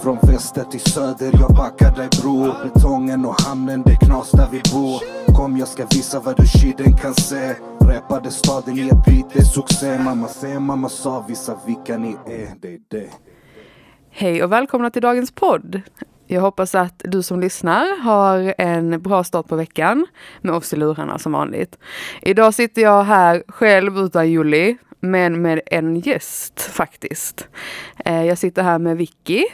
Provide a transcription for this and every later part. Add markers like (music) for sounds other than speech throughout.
Från väster till söder, jag backar dig bror Betongen och hamnen, det knas där vi bor. Kom jag ska visa vad du shiden kan se. Räpade staden i ett beat, det är succé. Mamma säger, mamma sa, visa vilka ni är, det är det. Hej och välkomna till dagens podd. Jag hoppas att du som lyssnar har en bra start på veckan med oss i lurarna som vanligt. Idag sitter jag här själv utan Julie, men med en gäst faktiskt. Eh, jag sitter här med Vicky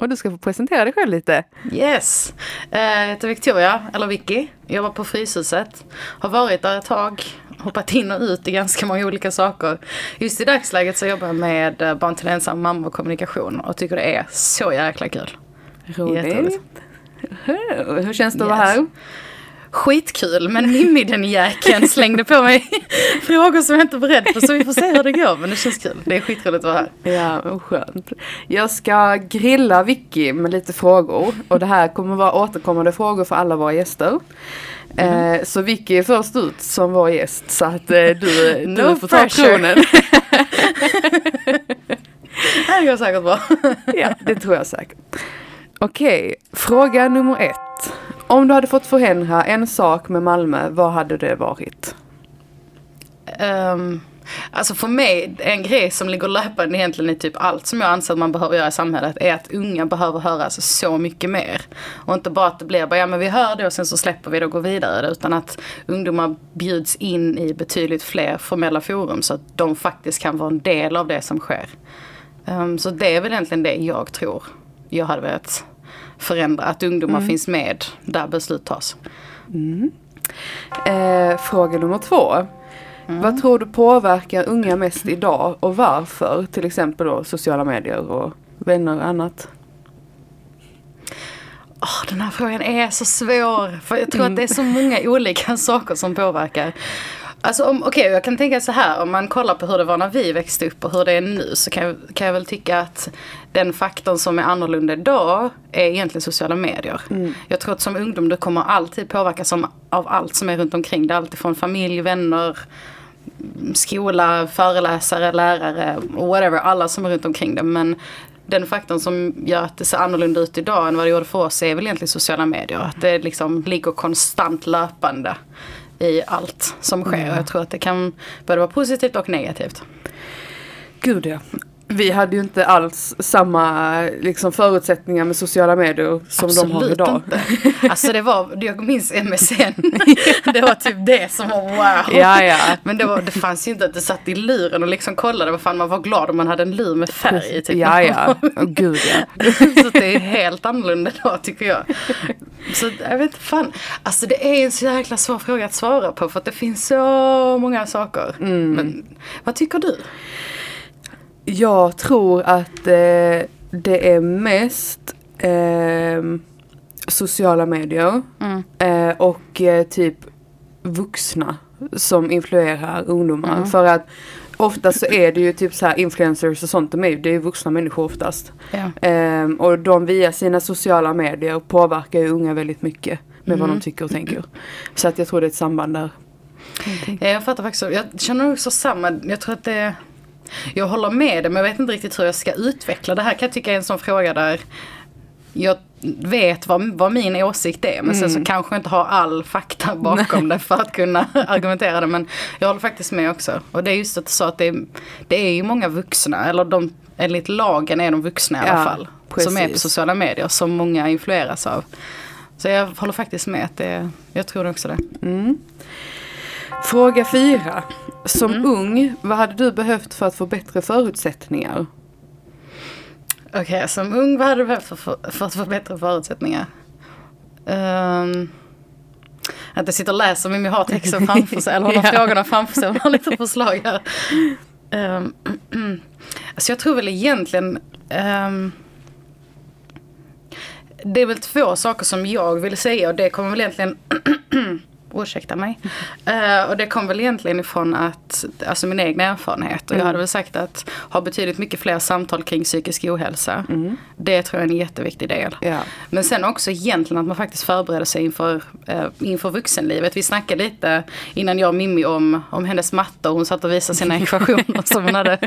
och du ska få presentera dig själv lite. Yes! Eh, Jag heter Victoria, eller Vicky. Jobbar på Fryshuset. Har varit där ett tag. Hoppat in och ut i ganska många olika saker. Just i dagsläget så jobbar jag med eh, barn till ensam mamma och kommunikation. Och tycker det är så jäkla kul. Roligt. Hur hur känns det att vara Yes. här? Skitkul men Mimmi den jäkeln slängde på mig (laughs) frågor som jag inte är beredd på. Så vi får se hur det går. Men det känns kul. Det är skitroligt att vara här. Ja, vad skönt. Jag ska grilla Vicky med lite frågor och det här kommer vara återkommande frågor för alla våra gäster. Eh, så Vicky är först ut som vår gäst så att eh, du, (laughs) No du får ta tronen. (laughs) Det här går säkert bra. ja, det tror jag säkert. Okej, fråga nummer ett. Om du hade fått förändra en sak med Malmö, vad hade det varit? Um, alltså för mig, en grej som ligger löpande egentligen i typ allt som jag anser att man behöver göra i samhället är att unga behöver höras alltså så mycket mer. Och inte bara att det blir bara, ja men vi hör det och sen så släpper vi det och går vidare. Utan att ungdomar bjuds in i betydligt fler formella forum så att de faktiskt kan vara en del av det som sker. Um, så det är väl egentligen det jag tror jag hade velat förändra. Att ungdomar finns med där beslut tas. Eh, fråga nummer två. Vad tror du påverkar unga mest idag och varför? Till exempel då sociala medier och vänner och annat. Åh, den här frågan är så svår. För jag tror att det är så många olika (laughs) saker som påverkar. Alltså om, okej jag kan tänka så här, om man kollar på hur det var när vi växte upp och hur det är nu så kan, jag- kan jag väl tycka att den faktorn som är annorlunda idag är egentligen sociala medier. Jag tror att som ungdom du kommer alltid påverkas av allt som är runt omkring. Det är alltid från familj, vänner, skola, föreläsare, lärare, whatever, alla som är runt omkring det. Men den faktorn som gör att det ser annorlunda ut idag än vad det gjorde för oss är väl egentligen sociala medier. Att det liksom ligger konstant löpande i allt som sker. Och jag tror att det kan både vara positivt och negativt. Gud ja. Vi hade ju inte alls samma liksom, förutsättningar med sociala medier som de har idag. inte. (laughs) Alltså det var, jag minns MSN. det var typ det som var wow. Ja, ja. Men det, var, det fanns ju inte att du satt i luren och liksom kollade vad fan man var glad om man hade en lur med färg i. Typ. Ja, ja. Åh, gud ja. så det är helt annorlunda då tycker jag. Så jag vet inte fan. Alltså det är en så jäkla svår fråga att svara på för att det finns så många saker. Mm. Men vad tycker du? Jag tror att eh, det är mest ehm, sociala medier Mm. eh, och eh, typ vuxna som influerar ungdomar. Mm. För att ofta så är det ju typ så här influencers och sånt, de är, ju- det är ju vuxna människor oftast. Ja. Ehm, och de via sina sociala medier påverkar ju unga väldigt mycket med vad Mm. de tycker och tänker. Så att jag tror det är ett samband där. Ja, jag fattar faktiskt. Jag känner också samma. Jag tror att det... Jag håller med dig men jag vet inte riktigt hur jag ska utveckla det här. Kan jag tycka är en sån fråga där jag vet vad, vad min åsikt är men sen så kanske jag inte har all fakta (laughs) bakom det för att kunna (laughs) argumentera det. Men jag håller faktiskt med också. Och det är just att sa att det är, det är ju många vuxna, eller de, enligt lagen är de vuxna i alla Ja, fall. Som är på precis. sociala medier som många influeras av. Så jag håller faktiskt med att det, jag tror också det. Fråga fyra. Som Mm. ung, vad hade du behövt för att få bättre förutsättningar? Okej, som ung vad hade du behövt för, för, för att få bättre förutsättningar? Um, att jag sitter och läser men jag har texten framför sig, eller har (laughs) Ja. frågorna framför sig och har lite förslag här. Um, (clears throat) alltså jag tror väl egentligen ehm, Det är väl två saker som jag vill säga och det kommer väl egentligen (clears throat) ursäkta mig. Uh, och det kom väl egentligen ifrån att, alltså min egen erfarenhet. Och jag Mm. hade väl sagt att ha betydligt mycket fler samtal kring psykisk ohälsa. Mm. Det tror jag är en jätteviktig del. Ja. Men sen också egentligen att man faktiskt förbereder sig inför, eh, inför vuxenlivet. Vi snackade lite innan jag och Mimmi om, om hennes matte och hon satt och visade sina ekvationer som hon hade.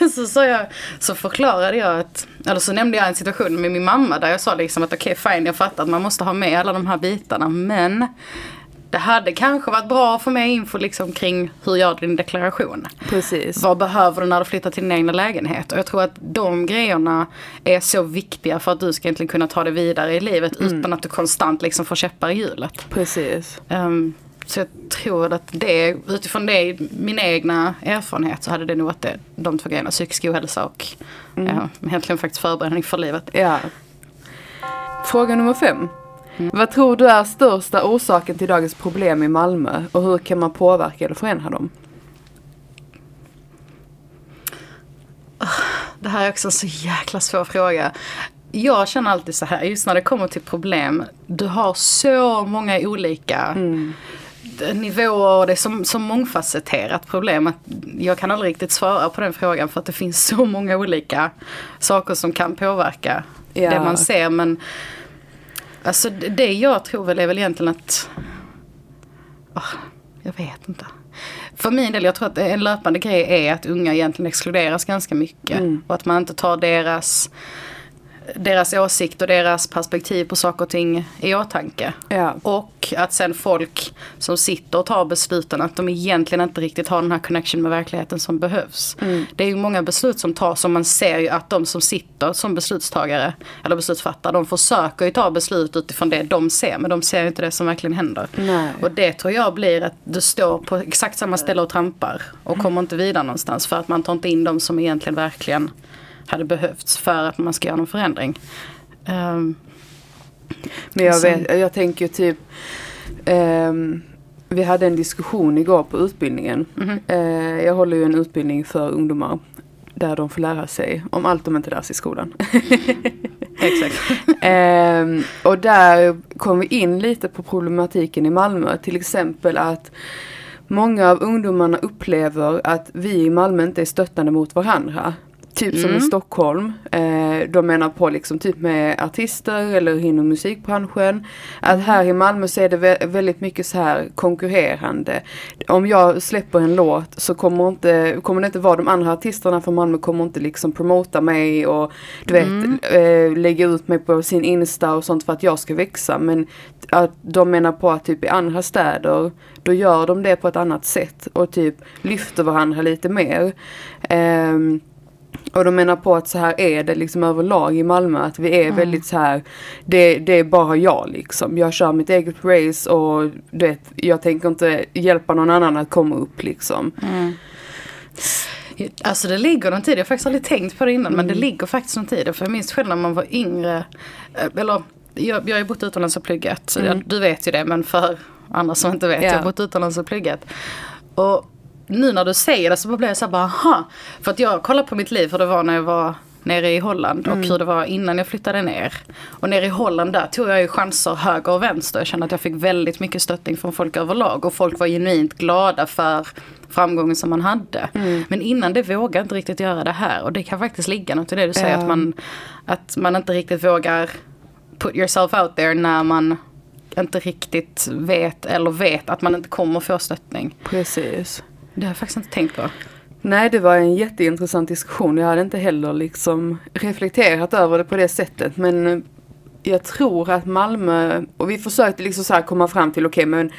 (laughs) så, sa jag, så förklarade jag att, eller så nämnde jag en situation med min mamma där jag sa liksom att okej fine jag fattar att man måste ha med alla de här bitarna men det hade kanske varit bra att få med info liksom kring hur gör du din deklaration. Precis. Vad behöver du när du flyttar till din egna lägenhet? Och jag tror att de grejerna är så viktiga för att du ska egentligen kunna ta det vidare i livet utan att du konstant liksom får käppar i hjulet. Precis. Ehm, så jag tror att det, utifrån det, min egna erfarenhet så hade det nog varit det, de två grejerna, psykisk ohälsa och ja, egentligen faktiskt förberedning för livet. Ja. Fråga nummer fem. Vad tror du är största orsaken till dagens problem i Malmö och hur kan man påverka eller förändra dem? Det här är också en så jäkla svår fråga. Jag känner alltid så här, just när det kommer till problem, du har så många olika nivåer och det är så, så mångfacetterat problem att jag kan aldrig riktigt svara på den frågan för att det finns så många olika saker som kan påverka Ja. det man ser. Men alltså det- jag tror väl är väl egentligen att Ah, jag vet inte. För min del, jag tror att en löpande grej är att unga egentligen exkluderas ganska mycket. Och att man inte tar deras, deras åsikt och deras perspektiv på saker och ting i åtanke. Ja. Och att sen folk som sitter och tar besluten att de egentligen inte riktigt har den här connection med verkligheten som behövs. Det är ju många beslut som tas och man ser ju att de som sitter som beslutstagare eller beslutsfattare de försöker ju ta beslut utifrån det de ser men de ser ju inte det som verkligen händer. Nej. Och det tror jag blir att du står på exakt samma ställe och trampar och kommer inte vidare någonstans för att man tar inte in de som egentligen verkligen hade behövts för att man ska göra någon förändring. Ehm, Men jag, vet, jag tänker typ ehm, Vi hade en diskussion igår på utbildningen. Eh, jag håller ju en utbildning för ungdomar. Där de får lära sig om allt de inte lär sig i skolan. (laughs) exakt. Ehm, och där kom vi in lite på problematiken i Malmö. Till exempel att många av ungdomarna upplever att vi i Malmö inte är stöttande mot varandra. Typ som i Mm. Stockholm. Eh, de menar på liksom typ med artister eller inom musikbranschen. Att här i Malmö så är det vä- väldigt mycket så här konkurrerande. Om jag släpper en låt så kommer, inte, kommer det inte vara de andra artisterna från Malmö kommer inte liksom promota mig och du vet eh, lägga ut mig på sin Insta och sånt för att jag ska växa. Men att de menar på att typ i andra städer då gör de det på ett annat sätt och typ lyfter varandra lite mer. Ehm, och de menar på att så här är det liksom överlag i Malmö. Att vi är väldigt så här. Det, det är bara jag liksom. Jag kör mitt eget race och du vet, jag tänker inte hjälpa någon annan att komma upp liksom. Alltså det ligger någon tid, jag har faktiskt aldrig tänkt på det innan men det ligger faktiskt någon tid. För jag minns själv när man var yngre, eh, eller jag, jag har ju bott utomlands och pluggat. Jag, du vet ju det men för andra som inte vet, Ja. jag har bott utomlands och pluggat. Och nu när du säger det så blir jag så här bara aha. För att jag kollar på mitt liv hur det var när jag var nere i Holland och hur det var innan jag flyttade ner. Och nere i Holland där tog jag ju chanser höger och vänster. Jag kände att jag fick väldigt mycket stöttning från folk överlag och folk var genuint glada för framgången som man hade. Men innan det vågade jag inte riktigt göra det här och det kan faktiskt ligga något i det du säger Ja. att, man, att man inte riktigt vågar put yourself out there när man inte riktigt vet eller vet att man inte kommer få stöttning. Precis. Det har jag faktiskt inte tänkt på. Nej det var en jätteintressant diskussion. Jag hade inte heller liksom reflekterat över det på det sättet. Men eh, jag tror att Malmö, och vi försökte liksom så komma fram till okej men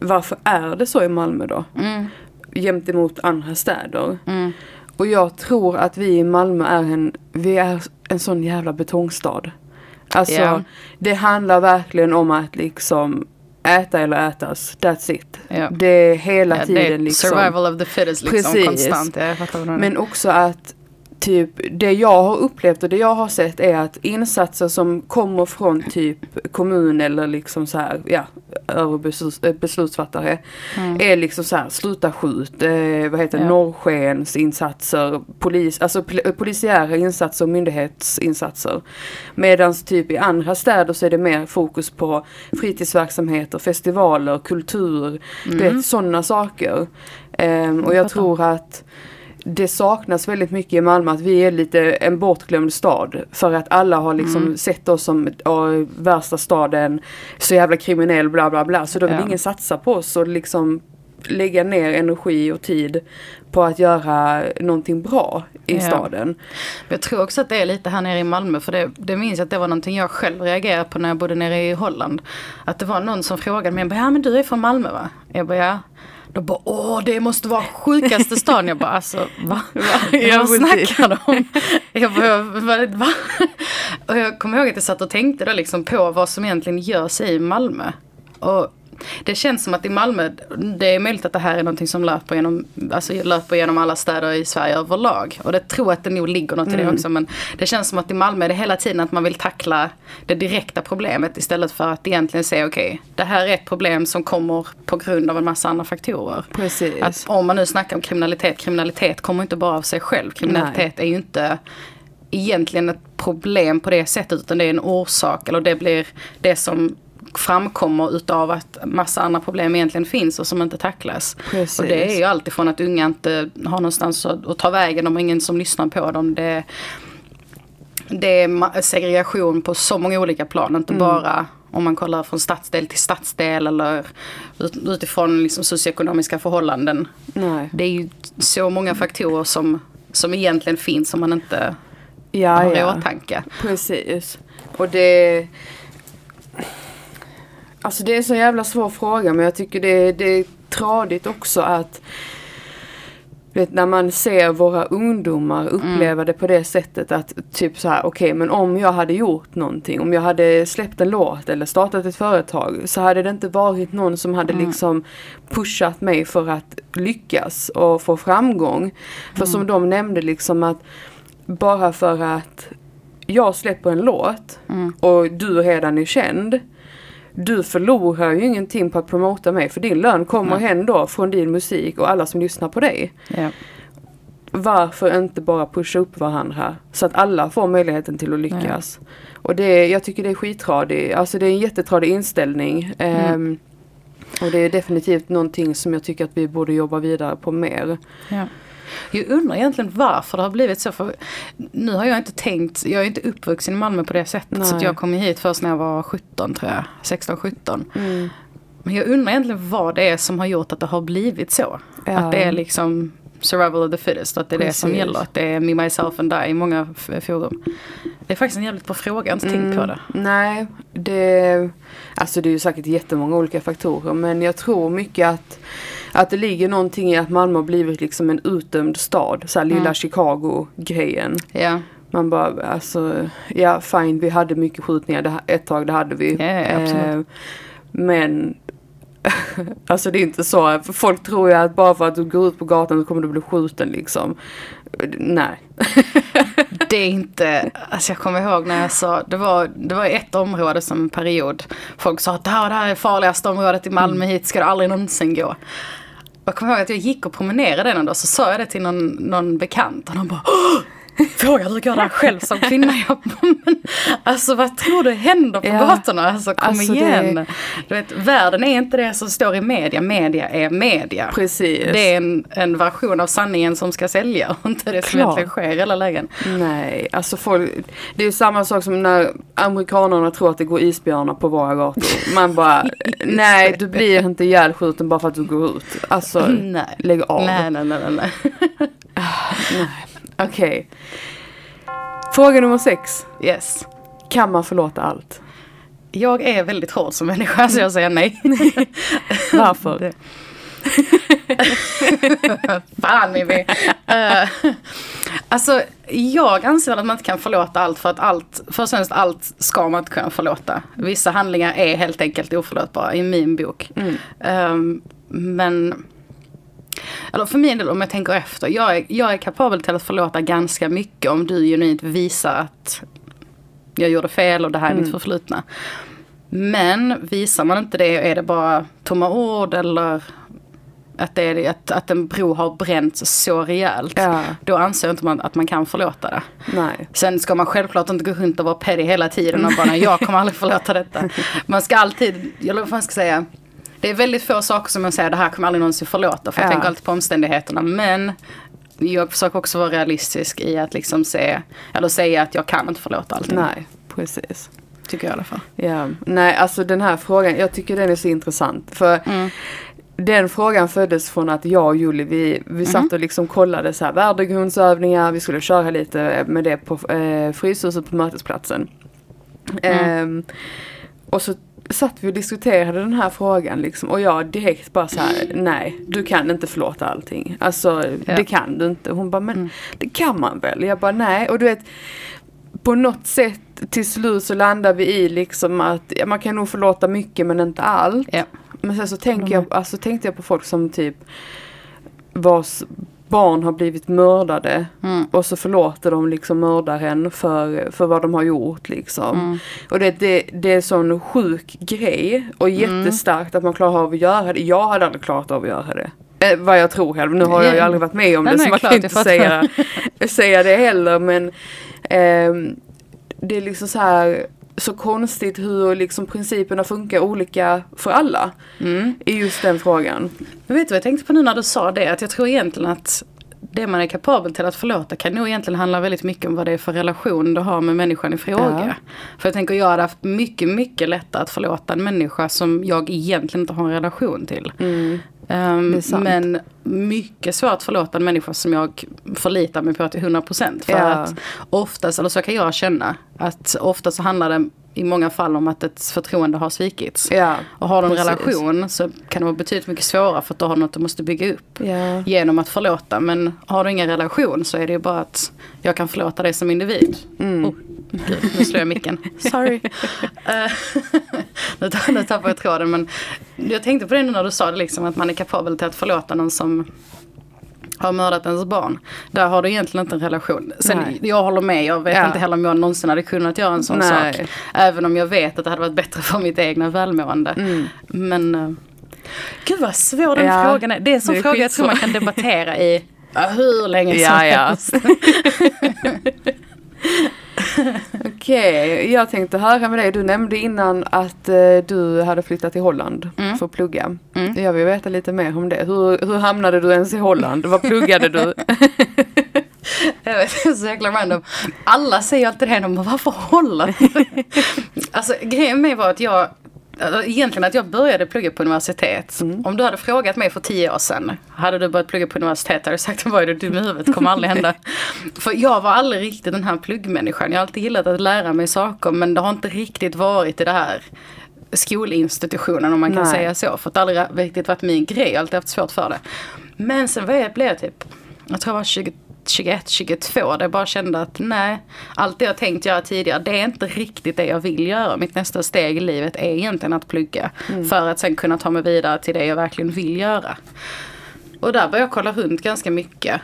varför är det så i Malmö då? Mm. Jämt emot andra städer. Mm. Och jag tror att vi i Malmö är en, vi är en sån jävla betongstad. Alltså Ja. det handlar verkligen om att liksom äta eller ätas, that's it. Ja. Det är hela Ja, det tiden är liksom. survival of the fittest liksom Precis. konstant. Men också att typ det jag har upplevt och det jag har sett är att insatser som kommer från typ kommun eller liksom så här, ja, över eh, beslutsfattare Mm. är liksom så här, sluta skjut, eh, vad heter Ja. norrskens insatser, polis, alltså pol- polisiära insatser och myndighetsinsatser. Medan typ i andra städer så är det mer fokus på fritidsverksamheter, festivaler, kultur, du vet sådana saker. Ehm, och Jag tror att det saknas väldigt mycket i Malmö att vi är lite en bortglömd stad. För att alla har liksom Mm. sett oss som "Åh, värsta staden, så jävla kriminell bla bla bla. Så då vill Ja. ingen satsa på oss och liksom lägga ner energi och tid på att göra någonting bra i Ja. staden. Jag tror också att det är lite här nere i Malmö för det, det minns jag att det var någonting jag själv reagerade på när jag bodde nere i Holland. Att det var någon som frågade mig, ja men du är från Malmö va? Jag bara ja. Då bara åh det måste vara sjukaste stan. Jag bara alltså va? (laughs) Ja, Vad precis. snackar de om? Jag bara va? va? Och jag kommer ihåg att jag satt och tänkte då liksom på vad som egentligen görs i Malmö. Och det känns som att i Malmö, det är möjligt att det här är någonting som löper genom, alltså löper genom alla städer i Sverige överlag. Och det tror att det nog ligger något i det också. Men det känns som att i Malmö är det hela tiden att man vill tackla det direkta problemet istället för att egentligen säga okej, det här är ett problem som kommer på grund av en massa andra faktorer. Precis. Att om man nu snackar om kriminalitet, kriminalitet kommer inte bara av sig själv. Kriminalitet är ju inte egentligen ett problem på det sättet utan det är en orsak eller det blir det som framkommer utav att massa andra problem egentligen finns och som inte tacklas. Precis. Och det är ju alltifrån att unga inte har någonstans att, att ta vägen, de har ingen som lyssnar på dem. Det, det är segregation på så många olika plan, inte bara om man kollar från stadsdel till stadsdel eller ut, utifrån liksom socioekonomiska förhållanden. Nej. Det är ju så många faktorer som, som egentligen finns som man inte Ja, har i ja. åtanke. Precis. Och det... Alltså det är en så jävla svår fråga men jag tycker det, det är tradigt också att vet, när man ser våra ungdomar uppleva det på det sättet att typ så här, okej men om jag hade gjort någonting, om jag hade släppt en låt eller startat ett företag så hade det inte varit någon som hade liksom pushat mig för att lyckas och få framgång. För som de nämnde liksom att bara för att jag släpper en låt och du redan är känd. Du förlorar ju ingenting på att promota mig för din lön kommer ändå från din musik och alla som lyssnar på dig. Ja. Varför inte bara pusha upp varandra så att alla får möjligheten till att lyckas. Och det, jag tycker det är skittradigt, alltså det är en jättetradig inställning. Ehm, och det är definitivt någonting som jag tycker att vi borde jobba vidare på mer. Ja. Jag undrar egentligen varför det har blivit så. För nu har jag inte tänkt, jag är inte uppvuxen i Malmö på det sättet. Så att Nej. jag kom hit först när jag var 17 tror jag. 16-17. Mm. Men jag undrar egentligen vad det är som har gjort att det har blivit så. Ja. Att det är liksom survival of the fittest. Att det är det som Precis. gäller. Att det är me, myself and I i många forum. Det är faktiskt en jävligt bra fråga, jag har inte tänkt på det. Nej, det, alltså det är ju säkert jättemånga olika faktorer men jag tror mycket att, att det ligger någonting i att Malmö har blivit liksom en utdömd stad. Så lilla Mm. Chicago-grejen. Ja, Man bara, alltså, ja fine vi hade mycket skjutningar det, ett tag, det hade vi. Absolut. Eh, men (laughs) Alltså det är inte så, för folk tror ju att bara för att du går ut på gatan så kommer du bli skjuten liksom. Nej. (laughs) det är inte, alltså jag kommer ihåg när jag sa, det var, det var ett område som en period, folk sa att det här, det här är farligaste området i Malmö, hit ska du aldrig någonsin gå. Jag kommer ihåg att jag gick och promenerade en dag så sa jag det till någon, någon bekant och de bara "Åh! Frågar du där själv som kvinna? (laughs) Jag men, alltså vad tror du händer på Ja. gatorna? Alltså kom Alltså, det- igen. Du vet, världen är inte det som står i media, media är media. Precis. Det är en, en version av sanningen som ska sälja och inte det som egentligen sker i hela lägen. Nej, alltså folk, det är ju samma sak som när amerikanerna tror att det går isbjörnar på våra gator. Man bara, (laughs) nej du blir inte ihjälskjuten bara för att du går ut. Alltså, Nej. lägg av. Nej, nej, nej, nej, nej. Okej. Fråga nummer sex. Yes. Kan man förlåta allt? Jag är väldigt hård som människa så jag säger nej. (laughs) Varför? (laughs) Fan Mimmi. Uh, alltså jag anser att man inte kan förlåta allt för att allt, först och främst allt ska man inte kunna förlåta. Vissa handlingar är helt enkelt oförlåtbara i min bok. Mm. Ehm, men Eller för min del, om jag tänker efter. Jag är, jag är kapabel till att förlåta ganska mycket om du genuint visar att jag gjorde fel och det här är mitt förflutna. Men visar man inte det, är det bara tomma ord eller att, det är, att, att en bro har bränts så rejält. Ja. Då anser jag inte man, att man kan förlåta det. Nej. Sen ska man självklart inte gå runt och vara petty hela tiden och bara "Nej, jag kommer aldrig förlåta detta. (laughs) Man ska alltid, eller vad man ska säga. Det är väldigt få saker som jag säger det här kommer jag aldrig någonsin förlåta. För jag Ja. tänker alltid på omständigheterna. Men jag försöker också vara realistisk i att liksom se, eller säga att jag kan inte förlåta allting. Nej, precis. Tycker jag i alla fall. Ja, nej alltså den här frågan, jag tycker den är så intressant. För Mm. den frågan föddes från att jag och Julie, vi, vi Mhm. satt och liksom kollade så här värdegrundsövningar, vi skulle köra lite med det på eh, Fryshuset på Mötesplatsen. Mm. Ehm, och så satt vi och diskuterade den här frågan liksom och jag direkt bara så här, nej du kan inte förlåta allting. Alltså Ja. det kan du inte. Hon bara, men Mm. det kan man väl? Jag bara, nej. Och du vet, på något sätt till slut så landar vi i liksom att ja, man kan nog förlåta mycket men inte allt. Ja. Men sen så tänker jag, alltså, tänkte jag på folk som typ vars barn har blivit mördade Mm. och så förlåter de liksom mördaren för, för vad de har gjort liksom. Mm. Och det, det, det är sån sjuk grej och Mm. jättestarkt att man klarar av att göra det. Jag hade aldrig klarat av att göra det. Eh, vad jag tror själv. Nu har jag ju aldrig varit med om det nej, så man kan jag inte säga, säga det heller. Men ehm, det är liksom så här så konstigt hur liksom principerna funkar olika för alla Mm. i just den frågan. Men vet du vad jag tänkte på nu när du sa det? Att jag tror egentligen att det man är kapabel till att förlåta kan nog egentligen handla väldigt mycket om vad det är för relation du har med människan i fråga. Ja. För jag tänker jag hade haft mycket, mycket lättare att förlåta en människa som jag egentligen inte har en relation till. Mm. Sant. men mycket svårt att förlåta en människa som jag förlitar mig på till 100%. För Ja. att oftast, eller så kan jag känna, att ofta så handlar det i många fall om att ett förtroende har svikits. Ja, Och har du en relation så kan det vara betydligt mycket svårare för att då har du något du måste bygga upp Ja. genom att förlåta. Men har du ingen relation så är det ju bara att jag kan förlåta dig som individ. Mm. Oh, gud, nu slår jag micken. Sorry. (laughs) Eh, (laughs) nu, tappar jag tråden men jag tänkte på det nu när du sa det liksom att man är kapabel till att förlåta någon som har mördat ens barn. Där har du egentligen inte en relation. Sen, Nej. jag håller med, jag vet Ja. inte heller om jag någonsin hade kunnat göra en sån Nej. sak. Även om jag vet att det hade varit bättre för mitt egna välmående. Mm. Men uh, gud vad svår den Ja, frågan är. Det är en sån fråga jag tror man kan debattera i hur länge som Ja, ja. (laughs) (laughs) Okej, jag tänkte höra med dig. Du nämnde innan att eh, du hade flyttat till Holland Mm. för att plugga. Mm. Jag vill veta lite mer om det. Hur, hur hamnade du ens i Holland? Vad pluggade du? (laughs) Jag vet, det är så jäkla random. Alla säger alltid det, de bara varför Holland? (laughs) alltså grejen med mig var att jag Egentligen att jag började plugga på universitet. Om du hade frågat mig för tio år sedan. Hade du börjat plugga på universitet hade jag sagt vad är du dum i huvudet, kommer aldrig hända. (laughs) för jag var aldrig riktigt den här pluggmänniskan. Jag har alltid gillat att lära mig saker men det har inte riktigt varit i det här skolinstitutionen om man kan Nej. säga så. För det har aldrig riktigt varit min grej, jag har alltid haft svårt för det. Men sen var jag, blev jag typ, jag tror jag var 20, 21, 22 där jag bara kände att nej, allt det jag tänkt göra tidigare det är inte riktigt det jag vill göra. Mitt nästa steg i livet är egentligen att plugga. För att sen kunna ta mig vidare till det jag verkligen vill göra. Och där började jag kolla runt ganska mycket.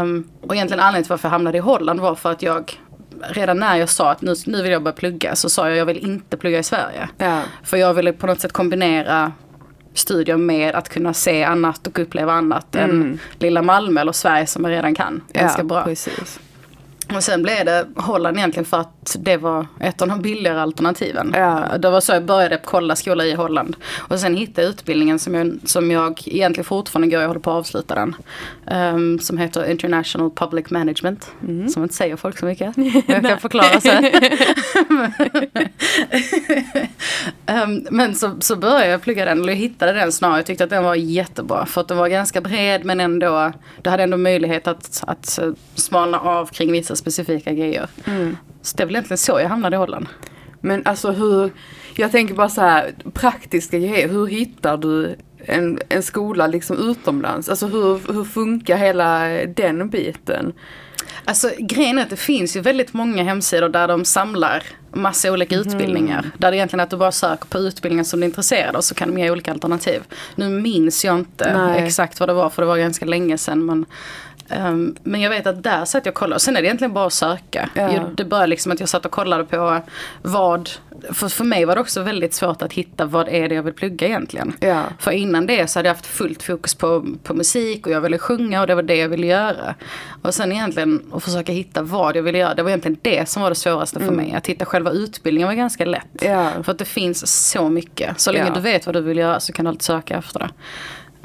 Um, och egentligen anledningen till varför jag hamnade i Holland var för att jag redan när jag sa att nu, nu vill jag börja plugga så sa jag att jag vill inte plugga i Sverige. Ja. För jag ville på något sätt kombinera studier med att kunna se annat och uppleva annat än lilla Malmö eller Sverige som jag redan kan ganska ja, bra. precis. Och sen blev det Holland egentligen för att det var ett av de billigare alternativen. Ja. Det var så jag började kolla skola i Holland. Och sen hittade jag utbildningen som jag, som jag egentligen fortfarande går, jag håller på att avsluta den. ehm, som heter International Public Management. Som inte säger folk så mycket. (laughs) Men jag kan förklara sen. (laughs) Ehm, men så, så började jag plugga den, eller jag hittade den snarare. Jag tyckte att den var jättebra. För att den var ganska bred men ändå, du hade ändå möjlighet att, att smalna av kring vissa specifika grejer. Så det är väl egentligen så jag hamnade i Holland. Men alltså hur, jag tänker bara så här praktiska grejer. Hur hittar du en, en skola liksom utomlands? Alltså hur, hur funkar hela den biten? Alltså grejen är att det finns ju väldigt många hemsidor där de samlar massa olika utbildningar. Där det egentligen är att du bara söker på utbildningen som du är intresserad av så kan de ge olika alternativ. Nu minns jag inte Nej. exakt vad det var för det var ganska länge sedan. Men, ehm, men jag vet att där satt jag och kollade. Och sen är det egentligen bara att söka. Ja. Jag, det började liksom att jag satt och kollade på vad, för, för mig var det också väldigt svårt att hitta vad är det jag vill plugga egentligen. Ja. För innan det så hade jag haft fullt fokus på, på musik och jag ville sjunga och det var det jag ville göra. Och sen egentligen att försöka hitta vad jag ville göra, det var egentligen det som var det svåraste för mig. Att hitta själva utbildningen var ganska lätt. Mm. Ja. För att det finns så mycket. Så länge du vet vad du vill göra så kan du alltid söka efter det.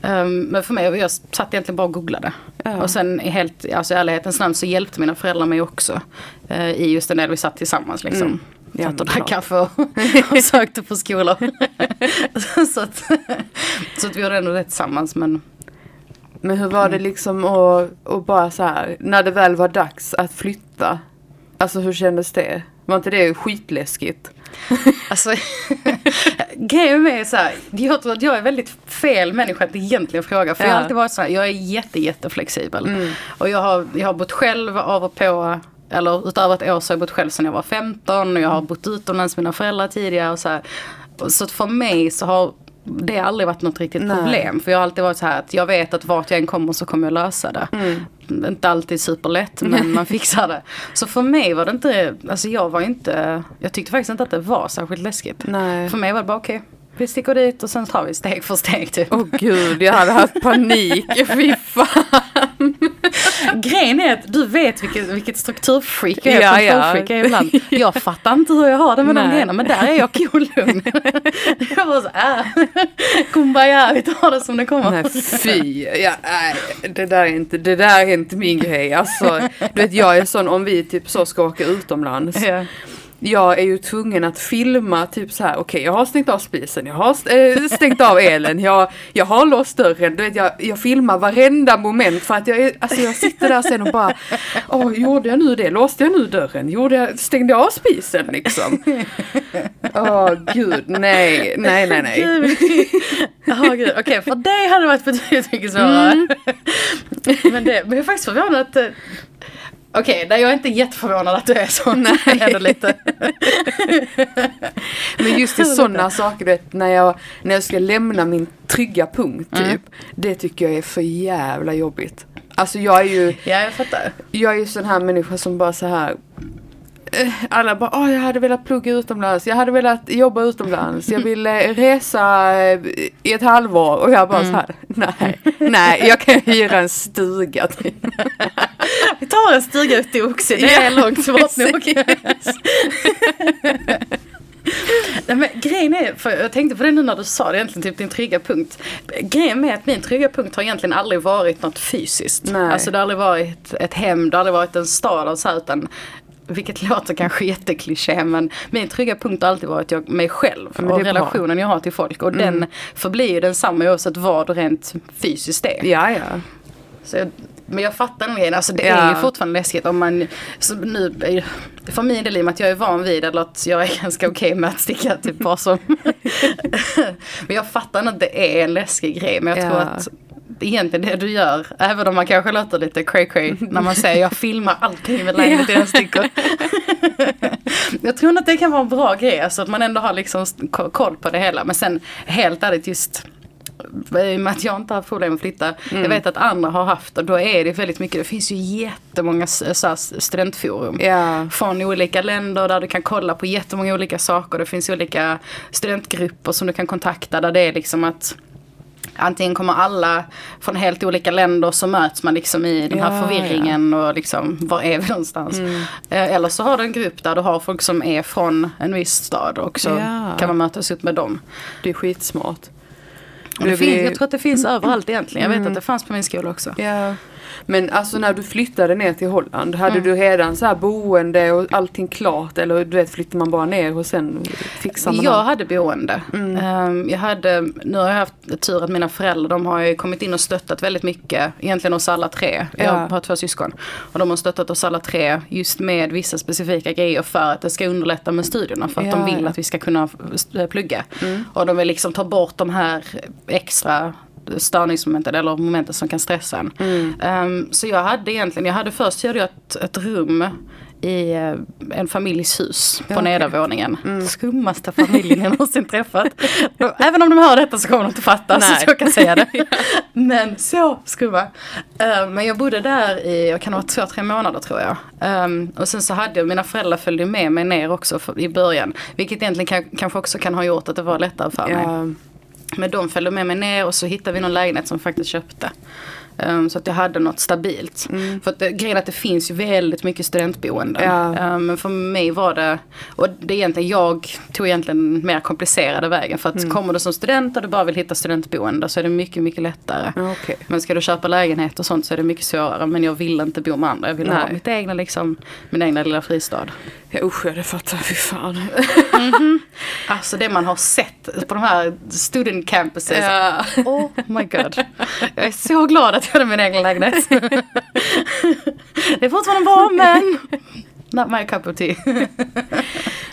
Um, men för mig, jag satt egentligen bara och googlade. Ja. Och sen i helt, alltså i ärlighetens namn så hjälpte mina föräldrar mig också. eh, I just den där vi satt tillsammans liksom. Mm. Ja, Satt och drack kaffe och, (laughs) och sökte på skolor. (laughs) så, att, så att vi gjorde ändå det tillsammans men Men hur var det liksom att, att bara så här, när det väl var dags att flytta? Alltså hur kändes det? Var inte det skitläskigt? (laughs) Alltså, (laughs) grejen är så här, jag tror att jag är väldigt fel människa att egentligen fråga. För jag har Ja. alltid varit så här, jag är jätte, jätteflexibel. Mm. Och jag har, jag har bott själv av och på, eller utöver ett år så har jag bott själv sedan jag var 15. Och jag har bott utomlands med mina föräldrar tidigare. Och så, här. Så för mig så har det har aldrig varit något riktigt Nej. problem. För jag har alltid varit så här att jag vet att vart jag än kommer så kommer jag lösa det. Mm. Inte alltid superlätt men man (laughs) fixar det. Så för mig var det inte, alltså jag var inte, jag tyckte faktiskt inte att det var särskilt läskigt. Nej. För mig var det bara okej, vi sticker dit och sen tar vi steg för steg typ. Åh gud, jag hade haft panik. (laughs) Fy fan. Grejen är att du vet vilket, vilket strukturfreak jag är, Ja, ja. kontrollfreak jag är ibland. Jag fattar inte hur jag har det med de Nej. grejerna men där är jag cool lugn. (laughs) jag var så äh, kumbaya, vi tar det som det kommer. Nej fy, ja, nej, det där är inte, det där är inte min grej. Alltså, du vet jag är sån om vi typ så ska åka utomlands. Ja. Jag är ju tvungen att filma typ så här. okej jag har stängt av spisen, jag har eh, stängt av elen, jag, jag har låst dörren. Du vet, jag, jag filmar varenda moment för att jag, är- alltså, jag sitter där sen och bara, åh gjorde jag nu det, låste jag nu dörren, gjorde jag, stängde jag av spisen liksom? Åh gud, nej, nej, nej, nej. Gud. Ja, gud. Okej, för dig hade det varit betydligt mycket svårare. Mm. men, det, men jag är faktiskt förvånad att... Okej, okay, jag är inte jätteförvånad att du är så. Nej. (laughs) Ändå lite. (laughs) Men just i sådana saker, du vet, när jag, när jag ska lämna min trygga punkt typ. Mm. Det tycker jag är för jävla jobbigt. Alltså jag är ju, Ja, jag fattar. jag är ju sån här människa som bara så här. Eh, Alla bara, åh jag hade velat plugga utomlands, jag hade velat jobba utomlands, jag ville resa eh, i ett halvår och jag bara så här, nej, nej, jag kan hyra en stuga typ. (laughs) Vi tar en stuga ute i Oxie, det är Ja, långt bort nog. (laughs) Nej, men grejen är, för jag tänkte på det nu när du sa det egentligen, typ din trygga punkt. Grejen med att min trygga punkt har egentligen aldrig varit något fysiskt. Nej. Alltså det har aldrig varit ett hem, det har aldrig varit en stad och så här, utan vilket (laughs) låter kanske jättekliché men min trygga punkt har alltid varit jag, mig själv men och är bra. relationen jag har till folk. Och den förblir ju densamma oavsett vad rent fysiskt är. Ja, ja. Så jag, men jag fattar nog grejen, alltså det Ja. är ju fortfarande läskigt om man, nu, för min del i och med att jag är van vid eller att jag är (laughs) ganska okej med att sticka typ vad som. (laughs) men jag fattar att det är en läskig grej men jag tror Ja. att egentligen det du gör, även om man kanske låter lite cray cray när man säger jag filmar allting i min lägenhet innan jag sticker. (laughs) jag tror att det kan vara en bra grej, alltså att man ändå har liksom koll på det hela. Men sen helt ärligt just i och med att jag inte har haft problem att flytta. Mm. Jag vet att andra har haft och då är det väldigt mycket, det finns ju jättemånga så studentforum. Ja. Från olika länder där du kan kolla på jättemånga olika saker. Det finns olika studentgrupper som du kan kontakta där det är liksom att Antingen kommer alla från helt olika länder så möts man liksom i den här Ja, förvirringen och liksom var är vi någonstans. Mm. Eh, Eller så har du en grupp där du har folk som är från en viss stad och så Ja. kan man mötas upp med dem. Det är skitsmart. Det Du finns, blir- jag tror att det finns överallt egentligen. Jag vet Mm. att det fanns på min skola också. Ja. Men alltså när du flyttade ner till Holland, hade Mm. du redan så här boende och allting klart eller du vet flyttar man bara ner och sen fixar man Jag allt? hade boende. Mm. Ehm, jag hade, nu har jag haft tur att mina föräldrar de har ju kommit in och stöttat väldigt mycket. Egentligen oss alla tre. Jag Ja. har två syskon. Och de har stöttat oss alla tre just med vissa specifika grejer för att det ska underlätta med studierna. För att de Ja, vill ja. att vi ska kunna plugga. Mm. Och de vill liksom ta bort de här extra störningsmomenten eller momenten som kan stressa en. Mm. Ehm, så jag hade egentligen, jag hade först hade jag ett, ett rum i eh, en familjs hus på nedervåningen. Skummaste familjen jag någonsin träffat. Även om de hör detta så kommer de inte fatta Nej. så jag kan säga det. (laughs) Men så skumma. Eh, Men jag bodde där i, jag kan ha varit två, tre månader tror jag. Um, och sen så hade jag, mina föräldrar följde med mig ner också för, i början. Vilket egentligen kan, kanske också kan ha gjort att det var lättare för mig. Ja, Men de följde med mig ner och så hittade vi någon lägenhet som vi faktiskt köpte. Um, så att jag hade något stabilt. För att det, grejen är att det finns ju väldigt mycket studentboenden. Ja. Um, men för mig var det, och det är egentligen, jag tog egentligen mer komplicerade vägen. För att kommer du som student och du bara vill hitta studentboende så är det mycket, mycket lättare. Okej. Men ska du köpa lägenhet och sånt så är det mycket svårare. Men jag vill inte bo med andra. Jag vill ha Nej. mitt egna, liksom, min egna lilla fristad. Ja usch, ja, det fattar jag. Fy fan. Alltså det man har sett på de här student campuses. Ja. Oh my god. Jag är så glad att jag hade min egen lägenhet. Det är fortfarande bra men not my cup of tea.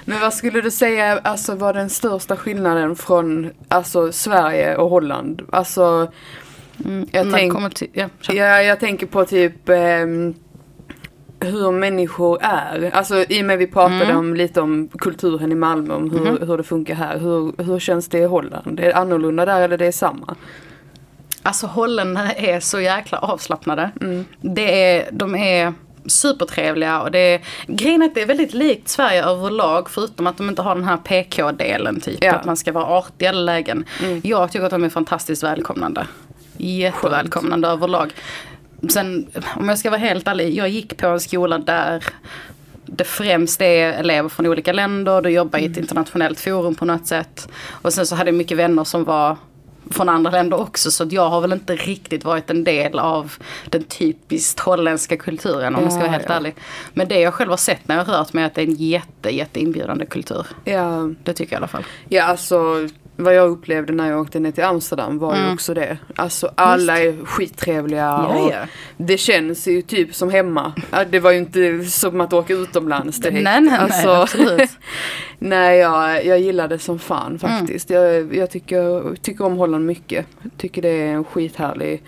Men vad skulle du säga alltså, var den största skillnaden från alltså, Sverige och Holland? Alltså, jag, När det tänk, till, ja, ja, jag tänker på typ ehm, hur människor är. Alltså i och med vi pratade Mm. om lite om kulturen i Malmö, om hur, Mhm. hur det funkar här. Hur, hur känns det i Holland? Är det annorlunda där eller det är samma? Alltså holländare är så jäkla avslappnade. Det är, de är supertrevliga och det är, grejen är att det är väldigt likt Sverige överlag förutom att de inte har den här PK-delen typ. Ja. Att man ska vara artig i alla lägen. Jag tycker att de är fantastiskt välkomnande. Jättevälkomnande överlag. Sen om jag ska vara helt ärlig, jag gick på en skola där det främst är elever från olika länder, du jobbar i ett internationellt forum på något sätt. Och sen så hade jag mycket vänner som var från andra länder också så jag har väl inte riktigt varit en del av den typiskt holländska kulturen om man ska vara helt ja. ärlig. Men det jag själv har sett när jag har rört mig är att det är en jätte, jätte inbjudande kultur. Ja, Det tycker jag i alla fall. ja alltså vad jag upplevde när jag åkte ner till Amsterdam var ju Mm. också det. Alltså alla är skittrevliga och det känns ju typ som hemma. Det var ju inte som att åka utomlands direkt. Nej, nej, nej, Alltså, absolut. (laughs) Nej, jag, jag gillar det som fan faktiskt. Jag, jag tycker, tycker om Holland mycket. Tycker det är en skithärlig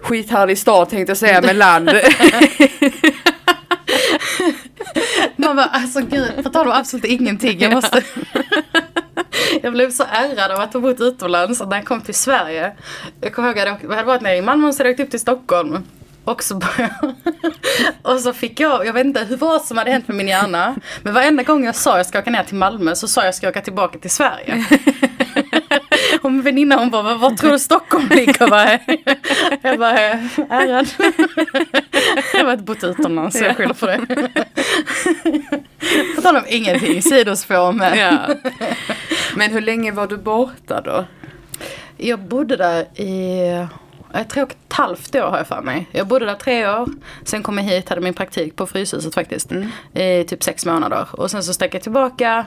Skithärlig stad tänkte jag säga, men land. (laughs) Man bara, alltså gud, på tal om absolut ingenting. Jag måste... (laughs) Jag blev så ärrad av att ha bott utomlands och när jag kom till Sverige. Jag kommer ihåg att jag jag hade varit nere i Malmö och så hade jag åkt upp till Stockholm. Och så, började, (laughs) och så fick jag, jag vet inte hur vad som hade hänt med min hjärna. Men varenda gång jag sa jag ska åka ner till Malmö så sa jag ska åka tillbaka till Sverige. (laughs) Och min väninna hon bara, var tror du Stockholm ligger? (laughs) Jag bara, ärrad. Jag har bott utomlands så jag skyller på det. På tal om ingenting, sidospår med. ja. Men hur länge var du borta då? Jag bodde där i, jag tror ett halvt år har jag för mig. Jag bodde där tre år, sen kom jag hit, hade min praktik på Fryshuset faktiskt. I typ sex månader. Och sen så stack jag tillbaka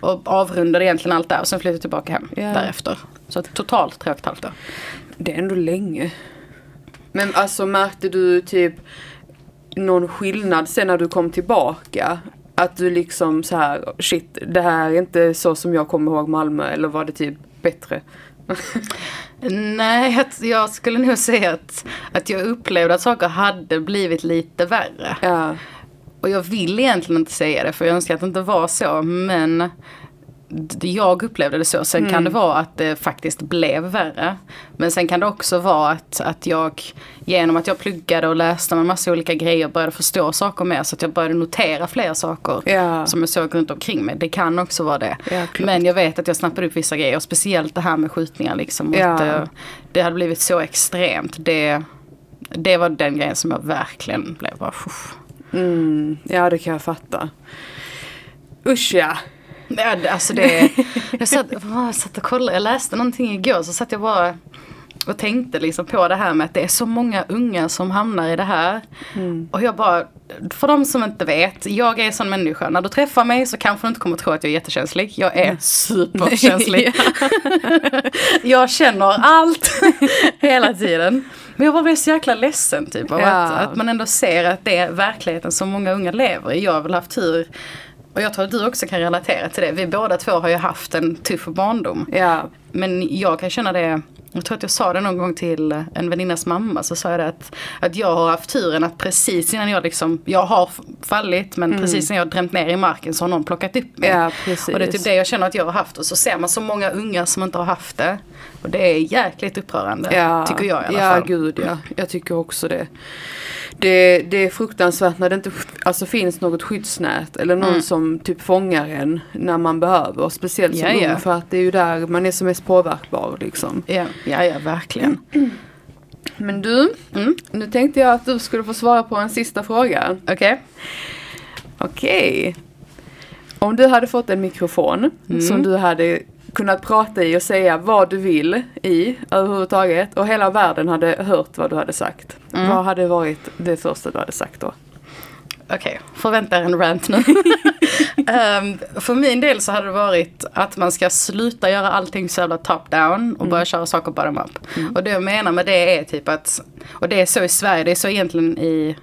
och avrundade egentligen allt där och sen flyttade jag tillbaka hem Ja. därefter. Så totalt tre och ett halvt år. Det är ändå länge. Men alltså märkte du typ någon skillnad sen när du kom tillbaka? Att du liksom så här, shit, det här är inte så som jag kommer ihåg Malmö, eller var det typ bättre? (laughs) Nej, jag skulle nog säga att, att jag upplevde att saker hade blivit lite värre. Ja, Och jag vill egentligen inte säga det för jag önskar att det inte var så men jag upplevde det så. Sen kan det vara att det faktiskt blev värre. Men sen kan det också vara att, att jag genom att jag pluggade och läste en massa olika grejer började förstå saker mer. Så att jag började notera fler saker Ja. som jag såg runt omkring mig. Det kan också vara det. Ja. Men jag vet att jag snappade upp vissa grejer. Speciellt det här med skjutningar liksom. Ja. Att, eh, det hade blivit så extremt. Det, det var den grejen som jag verkligen blev bara... Mm, ja det kan jag fatta. Usch ja. Ja, alltså det, (laughs) jag, satt, jag satt och kollade, jag läste någonting igår så satt jag bara och tänkte liksom på det här med att det är så många unga som hamnar i det här. Och jag bara, för de som inte vet, jag är en sån människa. När du träffar mig så kanske du inte kommer tro att jag är jättekänslig. Jag är superkänslig. (laughs) (laughs) jag känner allt hela tiden. Men jag var bara så jäkla ledsen typ av Ja. att, att man ändå ser att det är verkligheten som många unga lever i. Jag har väl haft tur och jag tror att du också kan relatera till det. Vi båda två har ju haft en tuff barndom. Ja, Men jag kan känna det, jag tror att jag sa det någon gång till en väninnas mamma. Så sa jag det att, att jag har haft turen att precis innan jag liksom, jag har fallit men precis när jag drämt ner i marken så har någon plockat upp mig. Ja. Och det är typ det jag känner att jag har haft och så ser man så många unga som inte har haft det. Och det är jäkligt upprörande. Ja, tycker jag i alla ja, fall. gud ja. Jag tycker också det. Det, det är fruktansvärt när det inte alltså, finns något skyddsnät eller någon Mm. som typ fångar en när man behöver. Speciellt som Ja, ja. ung för att det är ju där man är som mest påverkbar liksom. Ja, ja, verkligen. (clears throat) Men du, Mm. nu tänkte jag att du skulle få svara på en sista fråga. Okej. Okej. Om du hade fått en mikrofon Mm. som du hade kunnat prata i och säga vad du vill i överhuvudtaget och hela världen hade hört vad du hade sagt. Mm. Vad hade varit det första du hade sagt då? Okej, förvänta er en rant nu. (laughs) Ehm, för min del så hade det varit att man ska sluta göra allting så jävla top down och börja köra saker bottom up. Och det jag menar med det är typ att, och det är så i Sverige, det är så egentligen i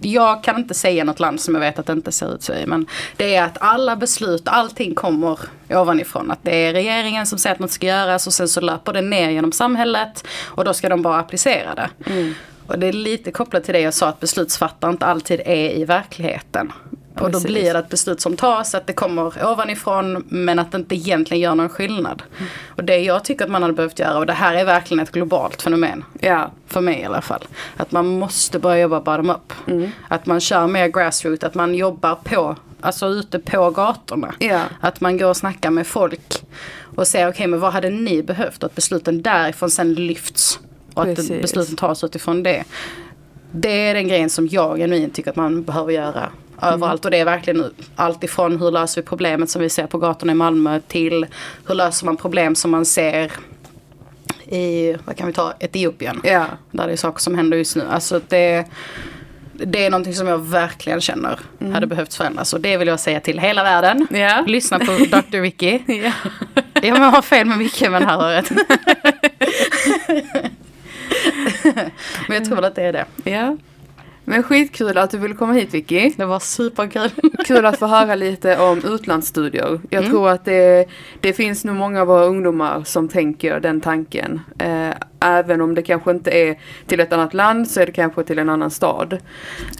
jag kan inte säga något land som jag vet att det inte ser ut så i. Men det är att alla beslut, allting kommer ovanifrån. Att det är regeringen som säger att något ska göras och sen så löper det ner genom samhället. Och då ska de bara applicera det. Och det är lite kopplat till det jag sa att beslutsfattare inte alltid är i verkligheten. Och då blir det ett beslut som tas, att det kommer ovanifrån men att det inte egentligen gör någon skillnad. Och det jag tycker att man hade behövt göra, och det här är verkligen ett globalt fenomen. Ja, För mig i alla fall. Att man måste börja jobba bottom up. Att man kör mer grassroot, att man jobbar på, alltså ute på gatorna. Ja. Att man går och snackar med folk. Och säger okej men vad hade ni behövt? Att besluten därifrån sen lyfts. Och att Precis. besluten tas utifrån det. Det är den grejen som jag genuint tycker att man behöver göra överallt. Och det är verkligen allt ifrån hur löser vi problemet som vi ser på gatorna i Malmö till hur löser man problem som man ser i, vad kan vi ta, Etiopien. ja. Där det är saker som händer just nu. Alltså det, det är någonting som jag verkligen känner hade behövt förändras. Och det vill jag säga till hela världen. Ja. Lyssna på (laughs) Dr. Vicky. Ja. Ja har fel med mycket men här har rätt. (laughs) (laughs) men jag tror att det är det. ja. Men skitkul att du ville komma hit Vicky. Det var superkul. (laughs) Kul att få höra lite om utlandsstudier. Jag Mm. tror att det, det finns nog många av våra ungdomar som tänker den tanken. Eh, även om det kanske inte är till ett annat land så är det kanske till en annan stad.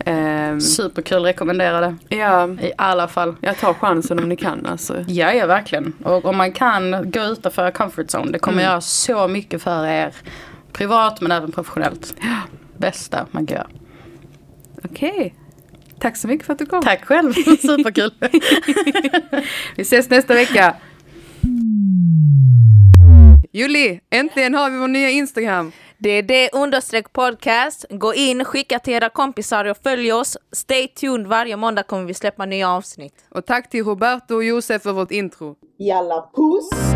Eh, Superkul, rekommenderade. ja, I alla fall. jag tar chansen om ni kan alltså. Ja, ja verkligen. Och om man kan gå utanför comfort zone. Det kommer göra så mycket för er. Privat men även professionellt. Bästa man kan göra. Okej. Tack så mycket för att du kom. Tack själv, (laughs) superkul. (laughs) Vi ses nästa vecka. Julie, äntligen har vi vår nya Instagram. Det är det understreck podcast. Gå in, skicka till era kompisar och följ oss. Stay tuned, varje måndag kommer vi släppa nya avsnitt. Och tack till Roberto och Josef för vårt intro. Jalla puss!